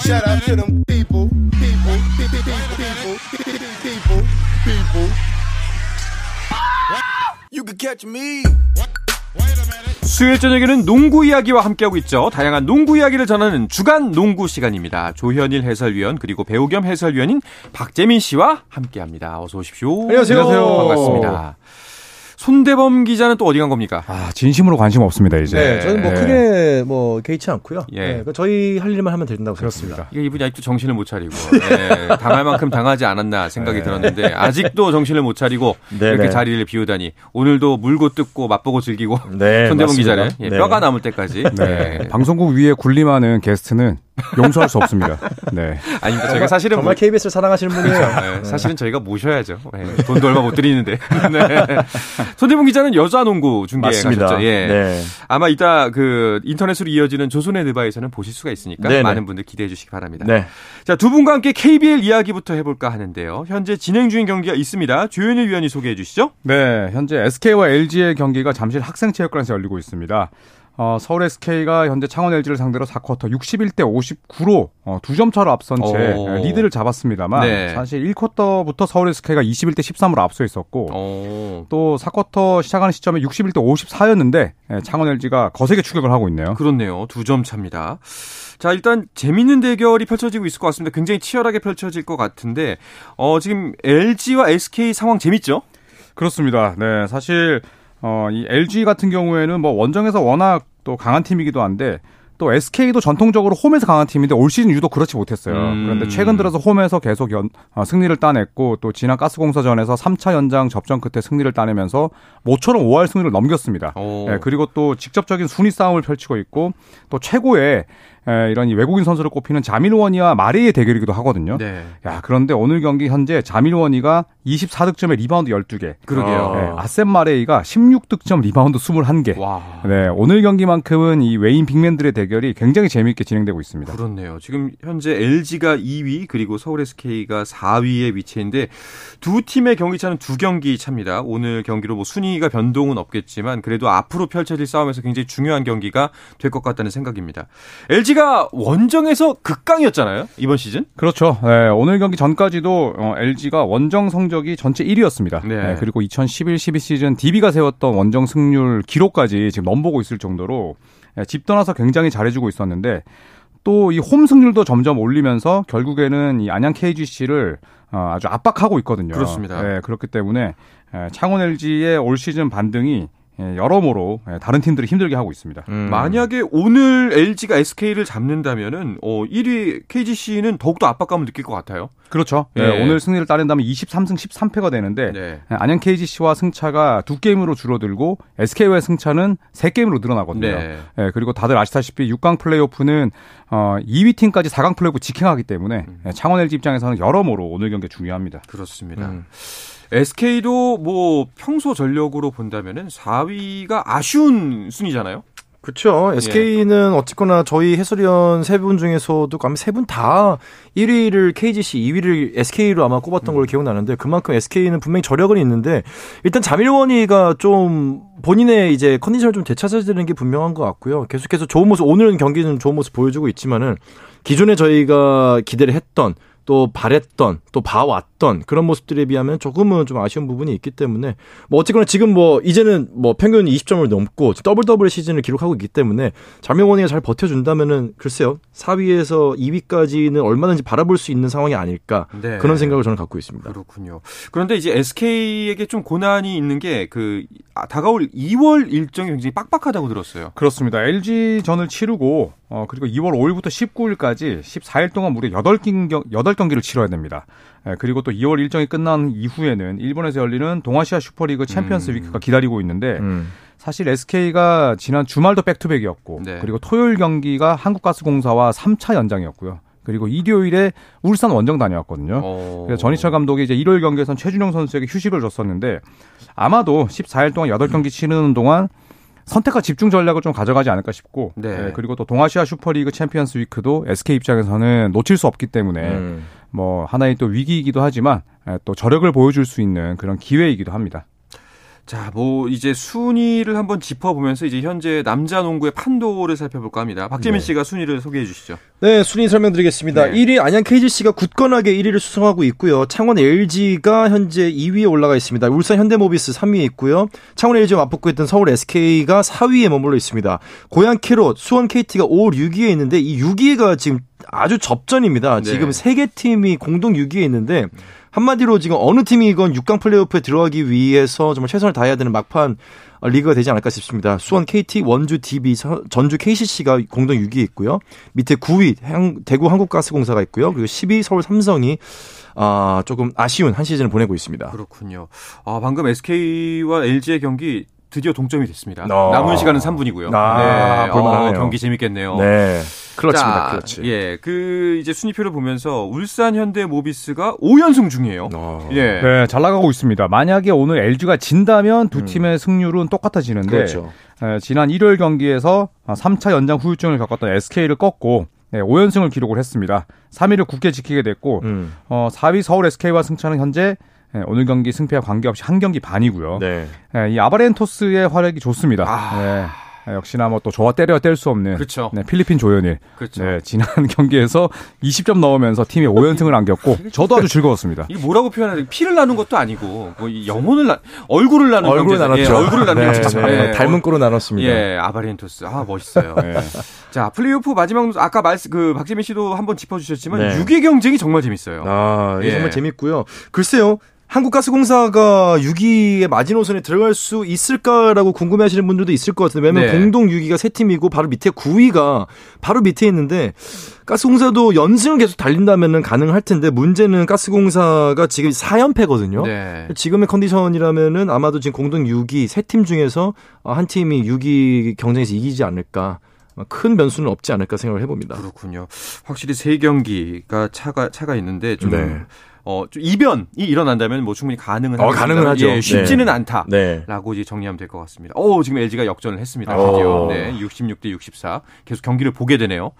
Shout out to them people, people, people, people, people, people, people. You can catch me. 수요일 저녁에는 농구 이야기와 함께하고 있죠. 다양한 농구 이야기를 전하는 주간 농구 시간입니다. 조현일 해설위원 그리고 배우 겸 해설위원인 박재민 씨와 함께합니다. 어서 오십시오. 안녕하세요. 안녕하세요. 반갑습니다. 손대범 기자는 또 어디 간 겁니까? 아, 진심으로 관심 없습니다, 이제. 네, 저는 뭐 네. 크게 뭐 개의치 않고요. 예. 네, 그러니까 저희 할 일만 하면 된다고 생각합니다. 이게 이분이 아직도 정신을 못 차리고 예, 당할 만큼 당하지 않았나 생각이 들었는데 아직도 정신을 못 차리고 네, 이렇게 네. 자리를 비우다니 오늘도 물고 뜯고 맛보고 즐기고 네, 손대범 맞습니다. 기자를 예, 네. 뼈가 남을 때까지 네. 예. 방송국 위에 군림하는 게스트는 용서할 수 없습니다. 네. 아닙니다. 저희가 사실은 정말 뭐- KBS를 사랑하시는 분이에요. 네, 사실은 저희가 모셔야죠. 네, 돈도 얼마 못 드리는데. 네. 손대범 기자는 여자 농구 중계에 맞습니다. 가셨죠. 예. 네. 아마 이따 그 인터넷으로 이어지는 조선의 드바에서는 보실 수가 있으니까 네네. 많은 분들 기대해 주시기 바랍니다. 네. 자, 두 분과 함께 KBL 이야기부터 해볼까 하는데요. 현재 진행 중인 경기가 있습니다. 조현일 위원이 소개해 주시죠. 네, 현재 SK와 LG의 경기가 잠실 학생체육관에서 열리고 있습니다. 어, 서울 SK가 현재 창원 LG를 상대로 4쿼터 61대 59로 어, 2점 차로 앞선 채 오. 리드를 잡았습니다만 네. 사실 1쿼터부터 서울 SK가 21대 13으로 앞서 있었고 어. 또 4쿼터 시작하는 시점에 61대 54였는데 창원 LG가 거세게 추격을 하고 있네요. 그렇네요. 두점 차입니다. 자, 일단 재밌는 대결이 펼쳐지고 있을 것 같습니다. 굉장히 치열하게 펼쳐질 것 같은데, 어, 지금 LG와 SK 상황 재밌죠? 그렇습니다. 네, 사실 어, 이 LG 같은 경우에는 뭐 원정에서 워낙 또 강한 팀이기도 한데 또 SK도 전통적으로 홈에서 강한 팀인데 올 시즌 유독 그렇지 못했어요. 음. 그런데 최근 들어서 홈에서 계속 연, 어, 승리를 따냈고 또 지난 가스공사전에서 3차 연장 접전 끝에 승리를 따내면서 모처럼 5할 승리를 넘겼습니다. 오. 예, 그리고 또 직접적인 순위 싸움을 펼치고 있고 또 최고의 에, 이런 이 외국인 선수를 꼽히는 자밀 워니와 마레이의 대결이기도 하거든요. 네. 야, 그런데 오늘 경기 현재 자밀 워니가 24득점에 리바운드 12개. 그러게요. 네, 아셈 마레이가 16득점 리바운드 21개. 와. 네, 오늘 경기만큼은 이 외인 빅맨들의 대결이 굉장히 재미있게 진행되고 있습니다. 그렇네요. 지금 현재 LG가 2위 그리고 서울 SK가 4위에 위치인데 두 팀의 경기 차는 두 경기 차입니다. 오늘 경기로 뭐 순위가 변동은 없겠지만 그래도 앞으로 펼쳐질 싸움에서 굉장히 중요한 경기가 될 것 같다는 생각입니다. LG 가 원정에서 극강이었잖아요. 이번 시즌. 그렇죠. 네, 오늘 경기 전까지도 어, LG가 원정 성적이 전체 1위였습니다. 네. 그리고 2011-12 시즌 DB가 세웠던 원정 승률 기록까지 지금 넘보고 있을 정도로 예, 집 떠나서 굉장히 잘해주고 있었는데 또 이 홈 승률도 점점 올리면서 결국에는 이 안양 KGC를 어, 아주 압박하고 있거든요. 그렇습니다. 예, 그렇기 때문에 예, 창원 LG의 올 시즌 반등이 예, 여러모로 예, 다른 팀들이 힘들게 하고 있습니다. 음. 만약에 오늘 LG가 SK를 잡는다면은 어 1위 KGC는 더욱더 압박감을 느낄 것 같아요. 그렇죠. 예. 예, 오늘 승리를 따낸다면 23승 13패가 되는데 네. 안양 KGC와 승차가 두 게임으로 줄어들고 SK와의 승차는 세 게임으로 늘어나거든요. 네. 예, 그리고 다들 아시다시피 6강 플레이오프는 어, 2위 팀까지 4강 플레이오프 직행하기 때문에 음. 예, 창원 LG 입장에서는 여러모로 오늘 경기 중요합니다. 그렇습니다. 음. SK도 뭐 평소 전력으로 본다면은 4위가 아쉬운 순위잖아요. 그렇죠. SK는 어쨌거나 저희 해설위원 세 분 중에서도 아마 세 분 다 1위를 KGC, 2위를 SK로 아마 꼽았던 걸로 기억나는데 그만큼 SK는 분명히 저력은 있는데 일단 자밀원이가 좀 본인의 이제 컨디션을 좀 되찾아야 되는 게 분명한 것 같고요. 계속해서 좋은 모습 오늘은 경기는 좋은 모습 보여주고 있지만은 기존에 저희가 기대를 했던 또 바랬던 또 봐왔던 그런 모습들에 비하면 조금은 좀 아쉬운 부분이 있기 때문에 뭐 어쨌거나 지금 뭐 이제는 뭐 평균 20점을 넘고 더블 더블 시즌을 기록하고 있기 때문에 자밀 워니가 잘 버텨준다면은 글쎄요 4위에서 2위까지는 얼마든지 바라볼 수 있는 상황이 아닐까 네. 그런 생각을 저는 갖고 있습니다. 그렇군요. 그런데 이제 SK에게 좀 고난이 있는 게 그 다가올 2월 일정이 굉장히 빡빡하다고 들었어요. 그렇습니다. LG전을 치르고 어, 그리고 2월 5일부터 19일까지 14일 동안 무려 8경기, 8경기를 치러야 됩니다. 예, 그리고 또 2월 일정이 끝난 이후에는 일본에서 열리는 동아시아 슈퍼리그 챔피언스 음. 위크가 기다리고 있는데 음. 사실 SK가 지난 주말도 백투백이었고 네. 그리고 토요일 경기가 한국가스공사와 3차 연장이었고요. 그리고 일요일에 울산 원정 다녀왔거든요. 어. 그래서 전희철 감독이 이제 일요일 경기에선 최준용 선수에게 휴식을 줬었는데 아마도 14일 동안 8경기 치르는 동안 선택과 집중 전략을 좀 가져가지 않을까 싶고 네. 예, 그리고 또 동아시아 슈퍼리그 챔피언스 위크도 SK 입장에서는 놓칠 수 없기 때문에 음. 뭐 하나의 또 위기이기도 하지만 예, 또 저력을 보여줄 수 있는 그런 기회이기도 합니다. 자, 뭐 이제 순위를 한번 짚어보면서 이제 현재 남자 농구의 판도를 살펴볼까 합니다. 박재민 네. 씨가 순위를 소개해 주시죠. 네, 순위 설명드리겠습니다. 네. 1위 안양 KGC가 굳건하게 1위를 수성하고 있고요. 창원 LG가 현재 2위에 올라가 있습니다. 울산 현대모비스 3위에 있고요. 창원 LG와 맞붙고 있던 서울 SK가 4위에 머물러 있습니다. 고양 캐롯, 수원 KT가 5, 6위에 있는데 이 6위가 지금 아주 접전입니다. 네. 지금 세 개 팀이 공동 6위에 있는데 한마디로 지금 어느 팀이건 6강 플레이오프에 들어가기 위해서 정말 최선을 다해야 되는 막판 어, 리그가 되지 않을까 싶습니다. 수원 KT, 원주 DB, 서- 전주 KCC가 공동 6위에 있고요. 밑에 9위 한- 대구 한국가스공사가 있고요. 그리고 10위 서울 삼성이 아, 조금 아쉬운 한 시즌을 보내고 있습니다. 그렇군요. 아, 방금 SK와 LG의 경기 드디어 동점이 됐습니다. 어. 남은 시간은 3분이고요. 아, 볼만하네요. 경기 재밌겠네요. 네. 클러치입니다. 자, 클러치. 예, 그 이제 순위표를 보면서 울산 현대 모비스가 5연승 중이에요. 어. 예. 네, 잘 나가고 있습니다. 만약에 오늘 LG가 진다면 두 팀의 승률은 똑같아지는데 그렇죠. 에, 지난 일요일 경기에서 3차 연장 후유증을 겪었던 SK를 꺾고 네, 5연승을 기록을 했습니다. 3위를 굳게 지키게 됐고 음. 어, 4위 서울 SK와 승차는 현재 에, 오늘 경기 승패와 관계없이 한 경기 반이고요. 네. 에, 이 아바렌토스의 활약이 좋습니다. 아. 네, 에, 역시나 뭐 또 저와 때려 뗄 수 없는 그렇죠. 네, 필리핀 조현일. 그렇죠. 네, 지난 경기에서 20점 넣으면서 팀이 5연승을 안겼고 저도 아주 즐거웠습니다. 이게 뭐라고 표현해야 돼? 피를 나눈 것도 아니고 뭐이 영혼을 나, 얼굴을 나눈 얼굴을 경기죠. 나눴죠. 예, 얼굴을 나눈 네, 경기죠. 네. 예. 닮은 꼴로 나눴습니다. 예, 아바리엔토스. 아, 멋있어요. 네. 자, 플레이오프 마지막 아까 말씀 그 박재민 씨도 한번 짚어 주셨지만 네. 6위 경쟁이 정말 재밌어요. 아, 이게 예. 정말 재밌고요. 글쎄요. 한국가스공사가 6위의 마지노선에 들어갈 수 있을까라고 궁금해하시는 분들도 있을 것 같은데 왜냐면 네. 공동 6위가 세 팀이고 바로 밑에 9위가 바로 밑에 있는데 가스공사도 연승을 계속 달린다면은 가능할 텐데 문제는 가스공사가 지금 4연패거든요. 네. 지금의 컨디션이라면은 아마도 지금 공동 6위 세 팀 중에서 한 팀이 6위 경쟁에서 이기지 않을까. 큰 변수는 없지 않을까 생각을 해봅니다. 그렇군요. 확실히 세 경기가 차가 차가 있는데 좀 네. 어, 좀 이변이 일어난다면 뭐 충분히 가능은 어. 가능은 하죠. 예, 쉽지는 네. 않다. 네. 라고 이제 정리하면 될 것 같습니다. 오, 지금 LG가 역전을 했습니다. 오. 드디어. 네, 66대 64. 계속 경기를 보게 되네요.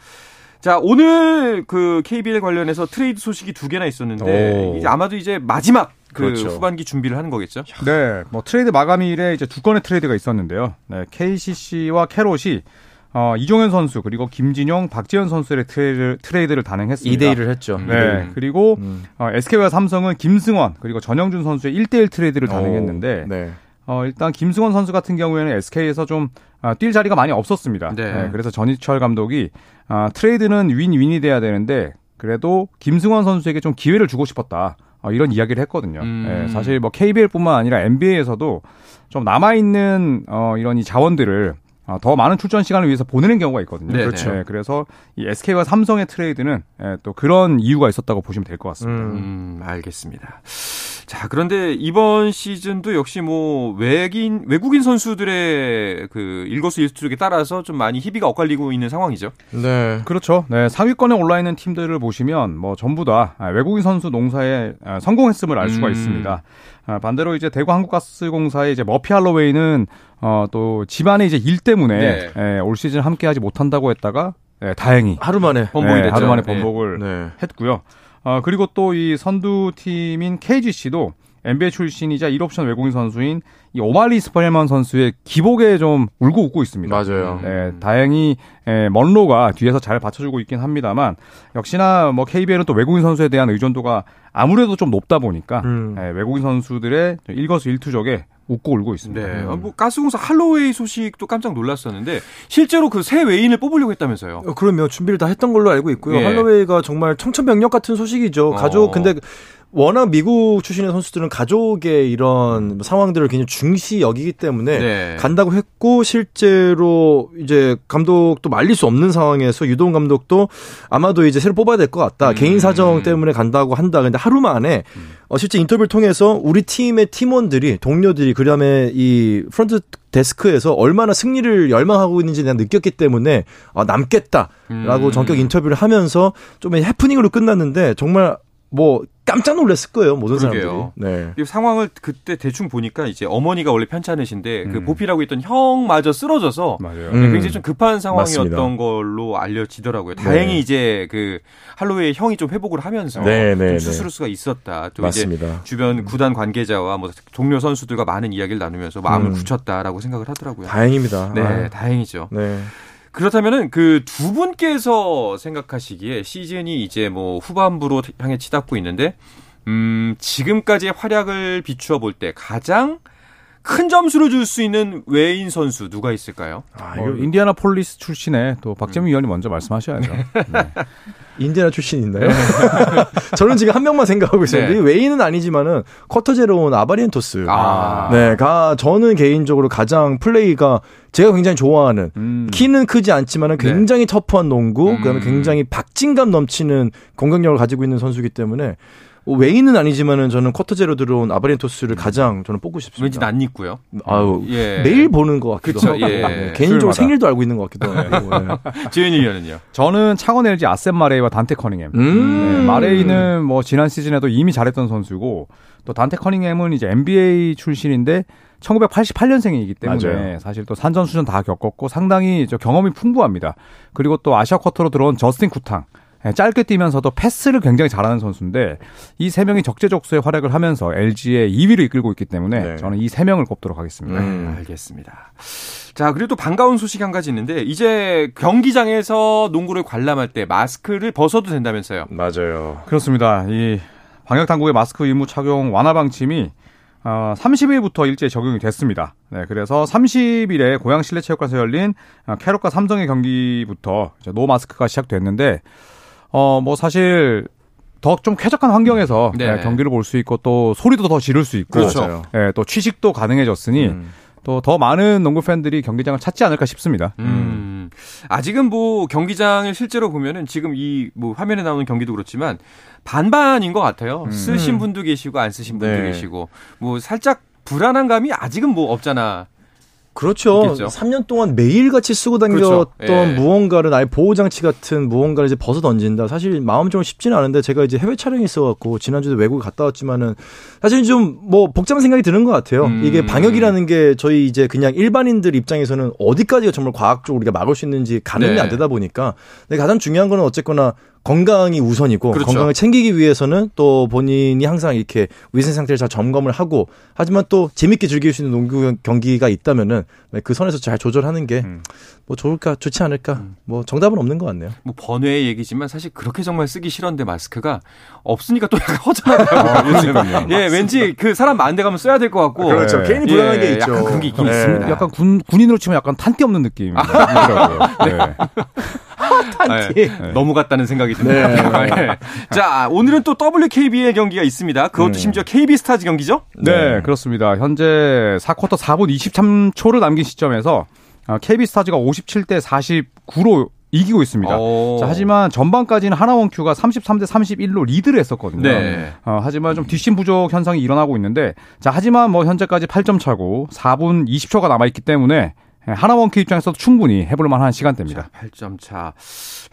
자, 오늘 그 KBL 관련해서 트레이드 소식이 두 개나 있었는데 오. 이제 아마도 이제 마지막 그 그렇죠. 후반기 준비를 하는 거겠죠? 네, 뭐 트레이드 마감일에 이제 두 건의 트레이드가 있었는데요. 네, KCC와 캐롯이 어, 이종현 선수 그리고 김진용, 박지현 선수의 트레이드, 트레이드를 단행했습니다. 2대 1을 했죠. 음. 네, 그리고 음. 어, SK와 삼성은 김승원 그리고 전영준 선수의 1대1 트레이드를 단행했는데 오, 네. 어, 일단 김승원 선수 같은 경우에는 SK에서 좀 아, 뛸 자리가 많이 없었습니다. 네. 그래서 전희철 감독이 아, 트레이드는 윈윈이 돼야 되는데 그래도 김승원 선수에게 좀 기회를 주고 싶었다. 어, 이런 이야기를 했거든요. 음. 예, 사실 뭐 KBL뿐만 아니라 NBA에서도 좀 남아 있는 어, 이런 이 자원들을 어, 더 많은 출전 시간을 위해서 보내는 경우가 있거든요. 네네. 그렇죠. 그래서 이 SK와 삼성의 트레이드는 예, 또 그런 이유가 있었다고 보시면 될 것 같습니다. 음, 알겠습니다. 자, 그런데 이번 시즌도 역시 뭐 외긴 외국인 선수들의 그 일거수일투족에 따라서 좀 많이 희비가 엇갈리고 있는 상황이죠. 네. 그렇죠. 네, 상위권에 올라 있는 팀들을 보시면 뭐 전부 다 아, 외국인 선수 농사에 아, 성공했음을 알 수가 음. 있습니다. 아, 반대로 이제 대구 한국가스공사의 이제 머피 할로웨이는 어, 또 집안의 이제 일 때문에 네. 예, 올 시즌 함께하지 못한다고 했다가 예, 다행히 하루 만에 번복이 네, 됐죠. 하루 만에 네. 번복을 네. 했고요. 어, 그리고 또 이 선두 팀인 KGC도 NBA 출신이자 1옵션 외국인 선수인 이 오말리 스퍼헬먼 선수의 기복에 좀 울고 웃고 있습니다. 맞아요. 네, 다행히 에, 먼로가 뒤에서 잘 받쳐주고 있긴 합니다만 역시나 뭐 KBL은 또 외국인 선수에 대한 의존도가 아무래도 좀 높다 보니까 음. 에, 외국인 선수들의 일거수일투족에 웃고 울고 있습니다. 네. 아, 뭐 가스공사 할로웨이 소식도 깜짝 놀랐었는데 실제로 그 새 외인을 뽑으려고 했다면서요. 어, 그러면 준비를 다 했던 걸로 알고 있고요. 예. 할로웨이가 정말 청천벽력 같은 소식이죠. 어. 가족 근데 워낙 미국 출신의 선수들은 가족의 이런 상황들을 굉장히 중시 여기기 때문에 네. 간다고 했고 실제로 이제 감독도 말릴 수 없는 상황에서 유동 감독도 아마도 이제 새로 뽑아야 될 것 같다. 음. 개인 사정 때문에 간다고 한다. 근데 하루 만에 어, 실제 인터뷰를 통해서 우리 팀의 팀원들이 동료들이 그다음에 이 프런트 데스크에서 얼마나 승리를 열망하고 있는지 내가 느꼈기 때문에 아, 남겠다라고 음. 전격 인터뷰를 하면서 좀 해프닝으로 끝났는데 정말 뭐 깜짝 놀랐을 거예요 모든 그러게요. 사람들이. 네. 이 상황을 그때 대충 보니까 이제 어머니가 원래 편찮으신데 그 음. 보필하고 있던 형마저 쓰러져서 맞아요. 음. 굉장히 좀 급한 상황이었던 맞습니다. 걸로 알려지더라고요. 네. 다행히 이제 그 할로웨이 형이 좀 회복을 하면서 네, 좀 네, 네. 수술할 수가 있었다. 또 맞습니다. 이제 주변 구단 관계자와 뭐 동료 선수들과 많은 이야기를 나누면서 마음을 음. 굳혔다라고 생각을 하더라고요. 다행입니다. 네, 아, 다행이죠. 네. 그렇다면은 그 두 분께서 생각하시기에 시즌이 이제 뭐 후반부로 향해 치닫고 있는데 음, 지금까지의 활약을 비추어 볼 때 가장 큰 점수를 줄 수 있는 외인 선수 누가 있을까요? 아, 뭐 이거 인디아나 폴리스 출신의 또 박재민 위원이 먼저 말씀하셔야죠. 네. 인디아나 출신 있나요? 저는 지금 한 명만 생각하고 있었는데 네. 외인은 아니지만은 쿼터제로 온 아바리엔토스. 아. 네, 가 저는 개인적으로 가장 플레이가 제가 굉장히 좋아하는 음. 키는 크지 않지만은 네. 굉장히 터프한 농구, 음. 그다음에 굉장히 박진감 넘치는 공격력을 가지고 있는 선수이기 때문에 뭐 외인은 아니지만은 저는 쿼터제로 들어온 아바리엔토스를 가장 저는 뽑고 싶습니다. 왠지 낯익고요. 아유, 예. 매일 보는 것 같기도 그쵸, 하고 예. 네, 개인적으로 수요일마다. 생일도 알고 있는 것 같기도 하고. 네. 지현이 위원은요. 저는 창원 LG 아셈 마레이와 단테 커닝햄. 음. 네, 마레이는 뭐 지난 시즌에도 이미 잘했던 선수고 또 단테 커닝햄은 이제 NBA 출신인데 1988년생이기 때문에 맞아요. 사실 또 산전수전 다 겪었고 상당히 저 경험이 풍부합니다. 그리고 또 아시아 쿼터로 들어온 저스틴 쿠탕. 예, 짧게 뛰면서도 패스를 굉장히 잘하는 선수인데 이 세 명이 적재적소에 활약을 하면서 LG의 2위를 이끌고 있기 때문에 네. 저는 이 세 명을 꼽도록 하겠습니다. 음. 네, 알겠습니다. 자, 그리고 또 반가운 소식 한 가지 있는데 이제 경기장에서 농구를 관람할 때 마스크를 벗어도 된다면서요. 맞아요. 그렇습니다. 이 방역 당국의 마스크 의무 착용 완화 방침이 어, 30일부터 일제 적용이 됐습니다. 네, 그래서 30일에 고양 실내체육관에서 열린 어, 캐롯과 삼성의 경기부터 이제 노 마스크가 시작됐는데 어, 뭐 사실 더 좀 쾌적한 환경에서 네. 네, 경기를 볼 수 있고 또 소리도 더 지를 수 있고 그렇죠. 예, 또 취식도 가능해졌으니 음. 또더 많은 농구 팬들이 경기장을 찾지 않을까 싶습니다. 음. 아직은 뭐 경기장을 실제로 보면은 지금 이 뭐 화면에 나오는 경기도 그렇지만 반반인 것 같아요. 쓰신 분도 계시고 안 쓰신 분도 네. 계시고 뭐 살짝 불안한 감이 아직은 뭐 없잖아. 그렇죠. 있겠죠. 3년 동안 매일같이 쓰고 그렇죠. 다녔던 예. 무언가를 아예 보호장치 같은 무언가를 이제 벗어 던진다. 사실 마음적으로 쉽지는 않은데 제가 이제 해외 촬영이 있어갖고 지난주에 외국에 갔다 왔지만은 사실 좀 뭐 복잡한 생각이 드는 것 같아요. 음. 이게 방역이라는 게 저희 이제 그냥 일반인들 입장에서는 어디까지가 정말 과학적으로 우리가 막을 수 있는지 가늠이 네. 안 되다 보니까 근데 가장 중요한 거는 어쨌거나 건강이 우선이고 그렇죠. 건강을 챙기기 위해서는 또 본인이 항상 이렇게 위생 상태를 잘 점검을 하고 하지만 또 재밌게 즐길 수 있는 농구 경기가 있다면은 그 선에서 잘 조절하는 게뭐 음. 좋을까 좋지 않을까 뭐 정답은 없는 것 같네요. 뭐 번외의 얘기지만 사실 그렇게 정말 쓰기 싫었는데 마스크가 없으니까 또 약간 허전하더라고요. 요즘. 예, 왠지 그 사람 많은 데 가면 써야 될 것 같고. 그렇죠. 네. 괜히 불안한 예, 게 있죠. 약간 그런 게 있긴 네. 있습니다. 약간 군, 군인으로 치면 약간 탄띠 없는 느낌이더라고요. 네. 예, 너무 같다는 생각이 듭니다. 예. 자, 오늘은 또 WKBL 경기가 있습니다. 그것도 음. 심지어 KB 스타즈 경기죠? 네, 그렇습니다. 현재 4쿼터 4분 23초를 남긴 시점에서 아, KB 스타즈가 57대 49로 이기고 있습니다. 오. 자, 하지만 전반까지는 하나원큐가 33대 31로 리드를 했었거든요. 네. 어, 하지만 좀 뒷심 부족 현상이 일어나고 있는데, 자, 하지만 뭐 현재까지 8점 차고 4분 20초가 남아있기 때문에 예, 하나원큐 입장에서도 충분히 해볼 만한 시간대입니다. 자, 8점 차.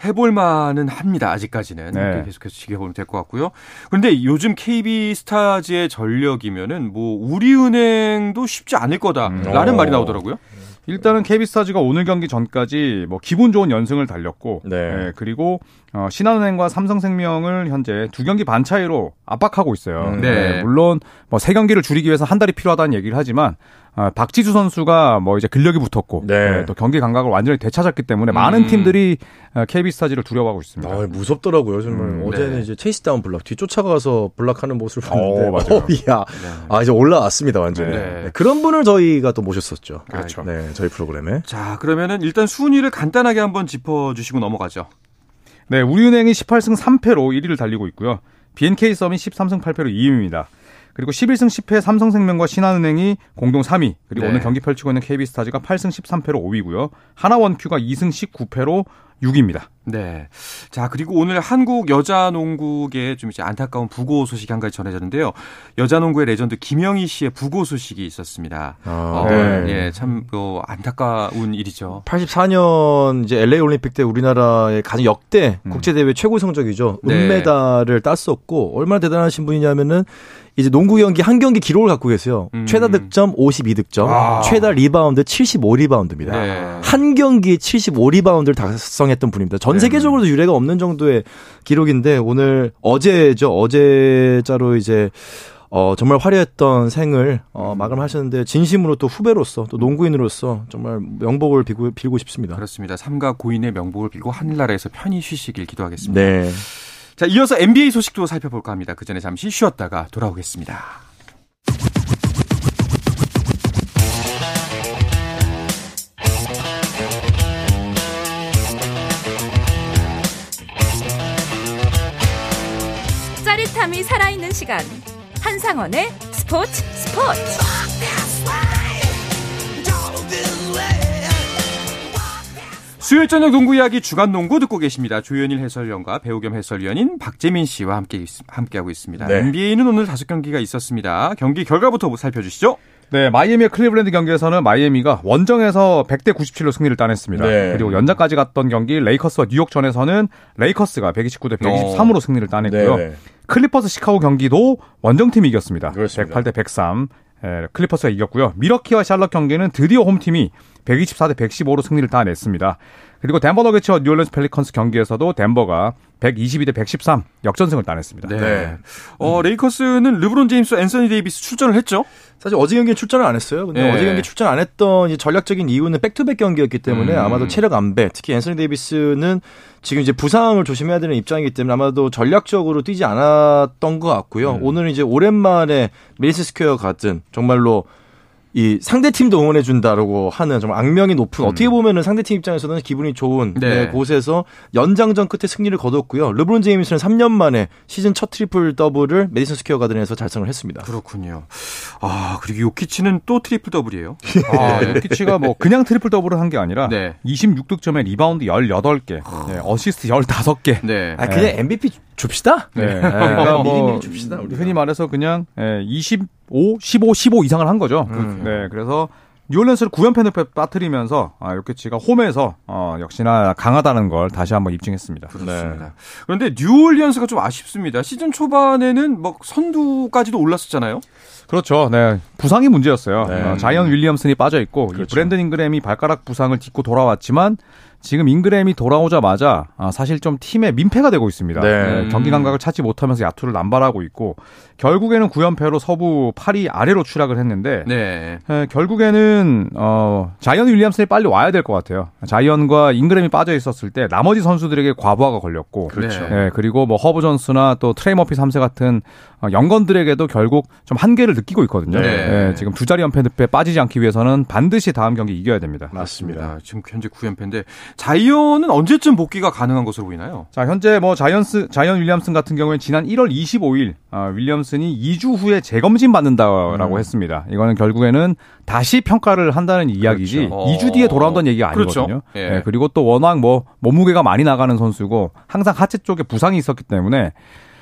해볼 만은 합니다. 아직까지는. 네. 계속해서 지켜보면 될 것 같고요. 그런데 요즘 KB 스타즈의 전력이면은 뭐 우리은행도 쉽지 않을 거다라는 음. 말이 오. 나오더라고요. 일단은 KB스타즈가 오늘 경기 전까지 뭐 기분 좋은 연승을 달렸고, 네. 예, 그리고 어, 신한은행과 삼성생명을 현재 두 경기 반 차이로 압박하고 있어요. 음. 네. 예, 물론 뭐 세 경기를 줄이기 위해서 한 달이 필요하다는 얘기를 하지만 아, 박지수 선수가 뭐 이제 근력이 붙었고 네. 예, 또 경기 감각을 완전히 되찾았기 때문에 많은 음. 팀들이 어, KB스타즈를 두려워하고 있습니다. 아, 무섭더라고요. 정말 음, 어제는 네. 이제 체이스 다운 블락 뒤 쫓아가서 블락하는 모습을 봤는데, 어, 맞아요. 야, 아 이제 올라왔습니다 완전히. 네. 네, 그런 분을 저희가 또 모셨었죠. 그렇죠. 네, 저희 프로그램에. 자, 그러면은 일단 순위를 간단하게 한번 짚어주시고 넘어가죠. 네, 우리은행이 18승 3패로 1위를 달리고 있고요. BNK 썸이 13승 8패로 2위입니다. 그리고 11승 10패 삼성생명과 신한은행이 공동 3위. 그리고 네. 오늘 경기 펼치고 있는 KB스타즈가 8승 13패로 5위고요. 하나원큐가 2승 19패로 6위입니다. 네. 자, 그리고 오늘 한국 여자 농구계 좀 이제 안타까운 부고 소식이 한 가지 전해졌는데요. 여자 농구의 레전드 김영희 씨의 부고 소식이 있었습니다. 아, 어, 네. 예, 참, 그, 안타까운 일이죠. 84년 이제 LA 올림픽 때 우리나라의 가장 역대 음. 국제 대회 최고 성적이죠. 네. 은메달을 땄었고 얼마나 대단하신 분이냐면은 이제 농구 경기 한 경기 기록을 갖고 계세요. 음. 최다 득점 52득점, 아. 최다 리바운드 75리바운드입니다. 네. 한 경기 75리바운드를 달성했던 분입니다. 전 네. 세계적으로도 유례가 없는 정도의 기록인데 오늘 어제죠. 어제자로 이제 어, 정말 화려했던 생을 어, 마감하셨는데 진심으로 또 후배로서 또 농구인으로서 정말 명복을 빌고, 빌고 싶습니다. 그렇습니다. 삼가 고인의 명복을 빌고 하늘나라에서 편히 쉬시길 기도하겠습니다. 네. 자, 이어서 NBA 소식도 살펴볼까 합니다. 그 전에 잠시 쉬었다가 돌아오겠습니다. 짜릿함이 살아있는 시간 한상원의 스포츠 스포츠 수요일 저녁 농구 이야기 주간 농구 듣고 계십니다. 조현일 해설위원과 배우 겸 해설위원인 박재민 씨와 함께 있, 함께하고 있습니다. 네. NBA는 오늘 다섯 경기가 있었습니다. 경기 결과부터 살펴주시죠. 네, 마이애미와 클리블랜드 경기에서는 마이애미가 원정에서 100대 97로 승리를 따냈습니다. 네. 그리고 연장까지 갔던 경기 레이커스와 뉴욕전에서는 레이커스가 129대 123으로 승리를 따냈고요. 네. 클리퍼스 시카고 경기도 원정팀이 이겼습니다. 그렇습니다. 108대 103. 에, 클리퍼스가 이겼고요. 밀워키와 샬럿 경기는 드디어 홈팀이 124대 115로 승리를 따냈습니다. 그리고 덴버 너게츠와 뉴올리언스 펠리컨스 경기에서도 덴버가 122대 113 역전승을 따냈습니다. 네. 어, 레이커스는 르브론 제임스, 앤서니 데이비스 출전을 했죠. 사실 어제 경기에 출전을 안 했어요. 근데 네. 어제 경기 출전 안 했던 이 전략적인 이유는 back-to-back 경기였기 때문에 음. 아마도 체력 안배, 특히 앤서니 데이비스는 지금 이제 부상을 조심해야 되는 입장이기 때문에 아마도 전략적으로 뛰지 않았던 것 같고요. 오늘은 이제 오랜만에 매디슨 스퀘어 같은 정말로 이 상대 팀도 응원해 준다라고 하는 정말 악명이 높은 어떻게 보면은 상대 팀 입장에서는 기분이 좋은 네. 네, 곳에서 연장전 끝에 승리를 거뒀고요. 르브론 제임스는 3년 만에 시즌 첫 트리플 더블을 매디슨 스퀘어 가든에서 달성을 했습니다. 그렇군요. 아, 그리고 요키치는 또 트리플 더블이에요. 아, 요키치가 뭐 그냥 트리플 더블을 한 게 아니라 네. 26득점에 리바운드 18개, 네, 어시스트 15개. 네. 아, 그냥 MVP 줍시다. 네. 그러니까 그러니까 뭐 미리미리 줍시다. 우리가. 흔히 말해서 그냥 예, 25, 15, 15 이상을 한 거죠. 네, 그래서 뉴올리언스를 9연패 빠뜨리면서 아, 요키치가 홈에서 어, 역시나 강하다는 걸 다시 한번 입증했습니다. 그렇습니다. 그런데 뉴올리언스가 좀 아쉽습니다. 시즌 초반에는 뭐 선두까지도 올랐었잖아요. 그렇죠. 네. 부상이 문제였어요. 네. 어, 자이언 윌리엄슨이 빠져 있고 이 그렇죠. 브랜든 잉그램이 발가락 부상을 딛고 돌아왔지만 지금 잉그램이 돌아오자마자 아, 사실 좀 팀에 민폐가 되고 있습니다. 네. 경기 감각을 찾지 못하면서 야투를 남발하고 있고 결국에는 9연패로 서부 8위 아래로 추락을 했는데 네. 에, 결국에는 어, 자이언 윌리엄슨이 빨리 와야 될 것 같아요. 자이언과 잉그램이 빠져 있었을 때 나머지 선수들에게 과부하가 걸렸고 그렇죠. 예, 그리고 뭐 허브 존스나 또 트레이 머피 3세 같은 어, young gun들에게도 결국 좀 한계를 느끼고 있거든요. 네. 예, 지금 두 자리 연패 빠지지 않기 위해서는 반드시 다음 경기 이겨야 됩니다. 맞습니다. 아, 지금 현재 9연패인데 자이언은 언제쯤 복귀가 가능한 것으로 보이나요? 자, 현재 뭐 자이언스 자이언 윌리엄슨 같은 경우에 지난 1월 25일 아, 윌리엄슨이 2주 후에 재검진 받는다라고 했습니다. 이거는 결국에는 다시 평가를 한다는 이야기지 그렇죠. 2주 뒤에 돌아온다는 얘기가 그렇죠. 아니거든요. 예. 예, 그리고 또 워낙 뭐 몸무게가 많이 나가는 선수고 항상 하체 쪽에 부상이 있었기 때문에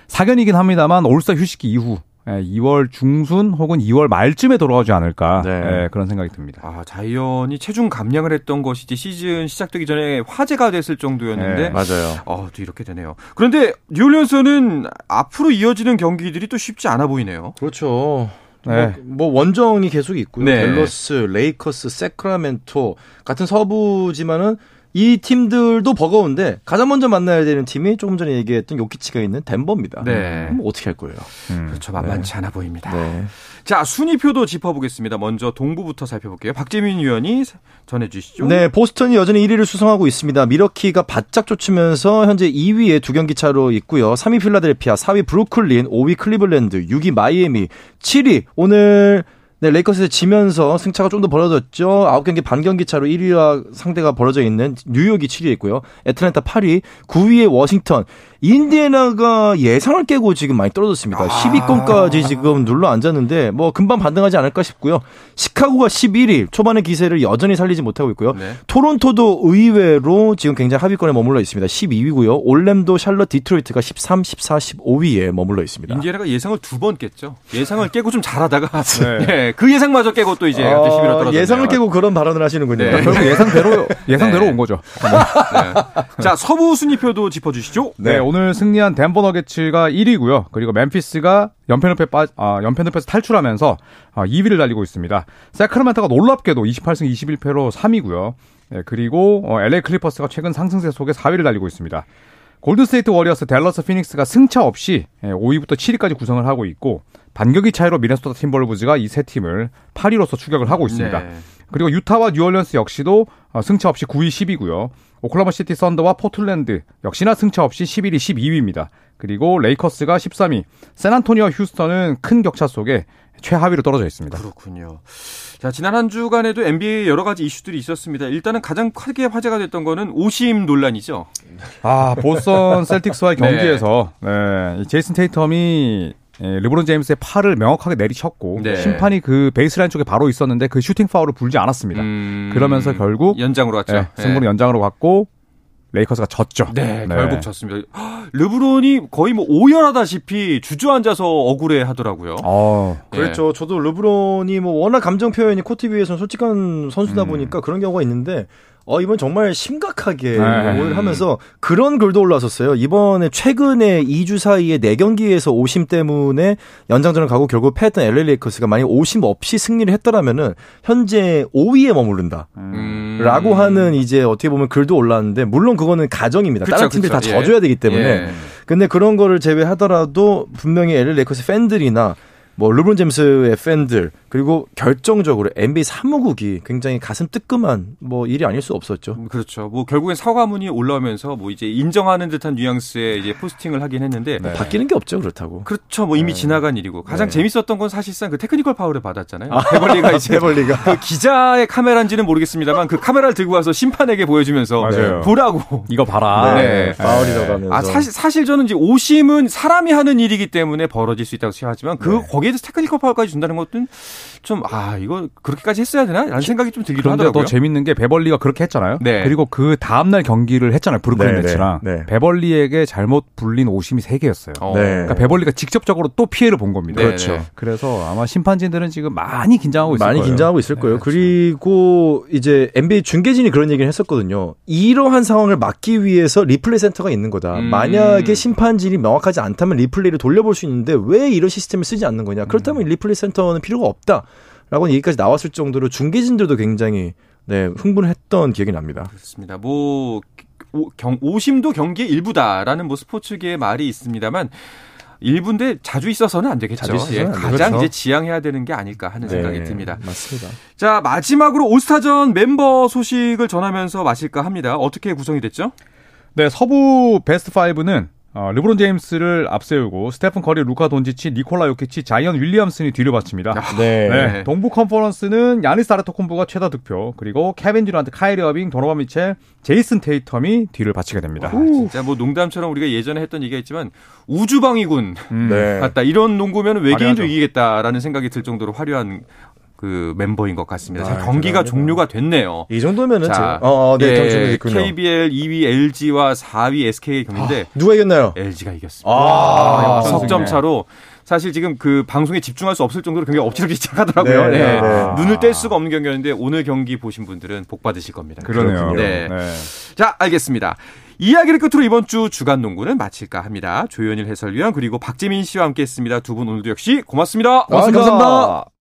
사견이긴 합니다만 올스타 휴식기 이후 예, 2월 중순 혹은 2월 말쯤에 돌아오지 않을까 네. 예, 그런 생각이 듭니다. 아, 자이언이 체중 감량을 했던 것이 이제 시즌 시작되기 전에 화제가 됐을 정도였는데 네, 맞아요. 어, 또 이렇게 되네요. 그런데 뉴올리언스는 앞으로 이어지는 경기들이 또 쉽지 않아 보이네요. 그렇죠. 네. 뭐, 뭐 원정이 계속 있고요. 네. 댈러스, 레이커스, 새크라멘토 같은 서부지만은 이 팀들도 버거운데 가장 먼저 만나야 되는 팀이 조금 전에 얘기했던 요키치가 있는 덴버입니다. 네. 그럼 어떻게 할 거예요? 음. 그렇죠. 만만치 않아 보입니다. 네. 자, 순위표도 짚어보겠습니다. 먼저 동부부터 살펴볼게요. 박재민 위원이 전해주시죠. 네, 보스턴이 여전히 1위를 수성하고 있습니다. 밀워키가 바짝 쫓으면서 현재 2위에 두 경기 차로 있고요. 3위 필라델피아, 4위 브루클린, 5위 클리블랜드, 6위 마이애미, 7위 오늘 네, 레이커스에 지면서 승차가 좀 더 벌어졌죠. 9경기 반 경기 차로 1위와 상대가 벌어져 있는 뉴욕이 7위에 있고요. 애틀랜타 8위, 9위에 워싱턴, 인디애나가 예상을 깨고 지금 많이 떨어졌습니다. 10위권까지 지금 눌러 앉았는데 뭐 금방 반등하지 않을까 싶고요. 시카고가 11위, 초반의 기세를 여전히 살리지 못하고 있고요. 네. 토론토도 의외로 지금 굉장히 하위권에 머물러 있습니다. 12위고요. 올랜도 샬럿 디트로이트가 13, 14, 15위에 머물러 있습니다. 인디애나가 예상을 두 번 깼죠. 예상을 깨고 좀 잘하다가 네. 네, 그 예상마저 깨고 또 이제 11위로 떨어졌네요. 아, 예상을 깨고 그런 발언을 하시는군요. 네. 결국 예상대로 예상대로 네. 온 거죠. 네. 자, 서부 순위표도 짚어주시죠. 네, 오늘 승리한 덴버 너게츠가 1위고요. 그리고 멤피스가 연패 늪에 빠, 아, 연패 늪에서 탈출하면서 아, 2위를 달리고 있습니다. 새크라멘토가 놀랍게도 28승 21패로 3위고요. 네, 그리고 어, LA 클리퍼스가 최근 상승세 속에 4위를 달리고 있습니다. 골든스테이트 워리어스, 댈러스 피닉스가 승차 없이 5위부터 7위까지 구성을 하고 있고 반 경기 차이로 미네소타 팀버울브스가 이 세 팀을 8위로서 추격을 하고 있습니다. 네. 그리고 유타와 뉴올리언스 역시도 어, 승차 없이 9위, 10위고요. 오클라호마 시티 썬더와 포틀랜드 역시나 승차 없이 11위, 12위입니다. 그리고 레이커스가 13위, 샌안토니오 휴스턴은 큰 격차 속에 최하위로 떨어져 있습니다. 그렇군요. 자, 지난 한 주간에도 NBA 여러 가지 이슈들이 있었습니다. 일단은 가장 크게 화제가 됐던 거는 오심 논란이죠. 아, 보스턴 셀틱스와의 네. 경기에서 네, 이 제이슨 테이텀이 예, 르브론 제임스의 팔을 명확하게 내리쳤고 네. 심판이 그 베이스라인 쪽에 바로 있었는데 그 슈팅 파울을 불지 않았습니다. 음, 그러면서 결국 연장으로 갔죠. 네, 승부는 연장으로 갔고 레이커스가 졌죠. 네, 결국 졌습니다. 헉, 르브론이 거의 뭐 오열하다시피 주저앉아서 억울해 하더라고요. 어, 그렇죠. 저도 르브론이 뭐 워낙 감정 표현이 코트 위에서는 솔직한 선수다 음. 보니까 그런 경우가 있는데 어 이번 정말 심각하게 네. 오해를 하면서 그런 글도 올라왔었어요. 이번에 최근에 2주 사이에 4경기에서 오심 때문에 연장전을 가고 결국 패했던 LA 레이커스가 만약 오심 없이 승리를 했더라면은 현재 5위에 머무른다. 음. 라고 하는 이제 어떻게 보면 글도 올라왔는데 물론 그거는 가정입니다. 그쵸, 다른 팀들이 그쵸. 다 져줘야 되기 때문에 예. 근데 그런 거를 제외하더라도 분명히 LA 레이커스 팬들이나 뭐 르브론 제임스의 팬들 그리고 결정적으로 NBA 사무국이 굉장히 가슴 뜨끔한 뭐 일이 아닐 수 없었죠. 음, 그렇죠. 뭐 결국엔 사과문이 올라오면서 뭐 이제 인정하는 듯한 뉘앙스의 이제 포스팅을 하긴 했는데 네. 바뀌는 게 없죠 그렇다고. 그렇죠. 뭐 이미 네. 지나간 일이고 가장 네. 재밌었던 건 사실상 그 테크니컬 파울을 받았잖아요. 베벌리가 이제 베벌리가 그 기자의 카메라인지는 모르겠습니다만 그 카메라를 들고 와서 심판에게 보여주면서 맞아요. 보라고. 이거 봐라. 네. 파울이라고 하면서 아 사실 사실 저는 이제 오심은 사람이 하는 일이기 때문에 벌어질 수 있다고 생각하지만 그 네. 거기에 대해서 테크니컬 파울까지 준다는 것은 좀 아 이거 그렇게까지 했어야 되나라는 생각이 좀 들기도 그런데 하더라고요. 더 재밌는 게 베벌리가 그렇게 했잖아요. 네. 그리고 그 다음 날 경기를 했잖아요. 브루클린 네, 네츠랑. 네, 네. 베벌리에게 잘못 불린 오심이 3 개였어요. 어. 네. 그러니까 베벌리가 직접적으로 또 피해를 본 겁니다. 네, 그렇죠. 네. 그래서 아마 심판진들은 지금 많이 긴장하고 있을 많이 거예요. 긴장하고 있을 거예요. 네, 그리고 이제 NBA 중계진이 그런 얘기를 했었거든요. 이러한 상황을 막기 위해서 리플레이 센터가 있는 거다. 음. 만약에 심판진이 명확하지 않다면 리플레이를 돌려볼 수 있는데 왜 이런 시스템을 쓰지 않는 거냐. 음. 그렇다면 리플레이 센터는 필요가 없다. 라고 얘기까지 나왔을 정도로 중계진들도 굉장히 네, 흥분했던 기억이 납니다. 그렇습니다. 뭐 오, 경, 오심도 경기의 일부다라는 뭐 스포츠계의 말이 있습니다만 일부인데 자주 있어서는 안 되겠죠. 예, 안 가장 되겠죠. 이제 지양해야 되는 게 아닐까 하는 생각이 네, 듭니다. 맞습니다. 자 마지막으로 올스타전 멤버 소식을 전하면서 마칠까 합니다. 어떻게 구성이 됐죠? 네, 서부 베스트 5는 어, 르브론 제임스를 앞세우고 스테픈 커리, 루카 돈지치, 니콜라 요키치, 자이언 윌리엄슨이 뒤를 받칩니다. 네. 네. 동부 컨퍼런스는 야니스 아데토쿤보가 최다 득표, 그리고 케빈 듀란트, 카이리 어빙, 도노반 미첼, 제이슨 테이텀이 뒤를 바치게 됩니다. 와, 진짜 뭐 농담처럼 우리가 예전에 했던 얘기가 있지만 우주방위군 음. 네. 같다. 이런 농구면 외계인도. 이기겠다라는 생각이 들 정도로 화려한 그 멤버인 것 같습니다. 자, 아, 경기가 대단합니다. 종료가 됐네요. 이 정도면은 자, 어, 어, 네, 예. KBL 2위 LG와 4위 SK의 경기인데 누가 이겼나요? LG가 이겼습니다. 아, 아, 석점. 차로 사실 지금 그 방송에 집중할 수 없을 정도로 경기가 엎치락이 시작하더라고요. 네, 네. 네, 네. 눈을 뗄 수가 없는 경기였는데 오늘 경기 보신 분들은 복 받으실 겁니다. 그러네요. 네. 네. 자, 알겠습니다. 이야기를 끝으로 이번 주 주간 농구는 마칠까 합니다. 조현일 해설위원 그리고 박재민 씨와 함께했습니다. 두 분 오늘도 역시 고맙습니다. 아, 감사합니다.